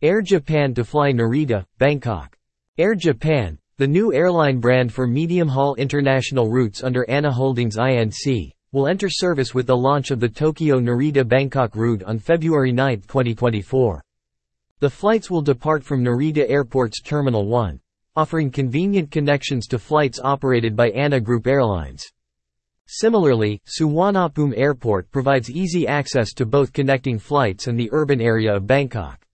Air Japan to fly Narita, Bangkok. Air Japan, the new airline brand for medium-haul international routes under ANA Holdings Inc., will enter service with the launch of the Tokyo Narita Bangkok route on February 9, 2024. The flights will depart from Narita Airport's Terminal 1, offering convenient connections to flights operated by ANA Group Airlines. Similarly, Suvarnabhumi Airport provides easy access to both connecting flights and the urban area of Bangkok.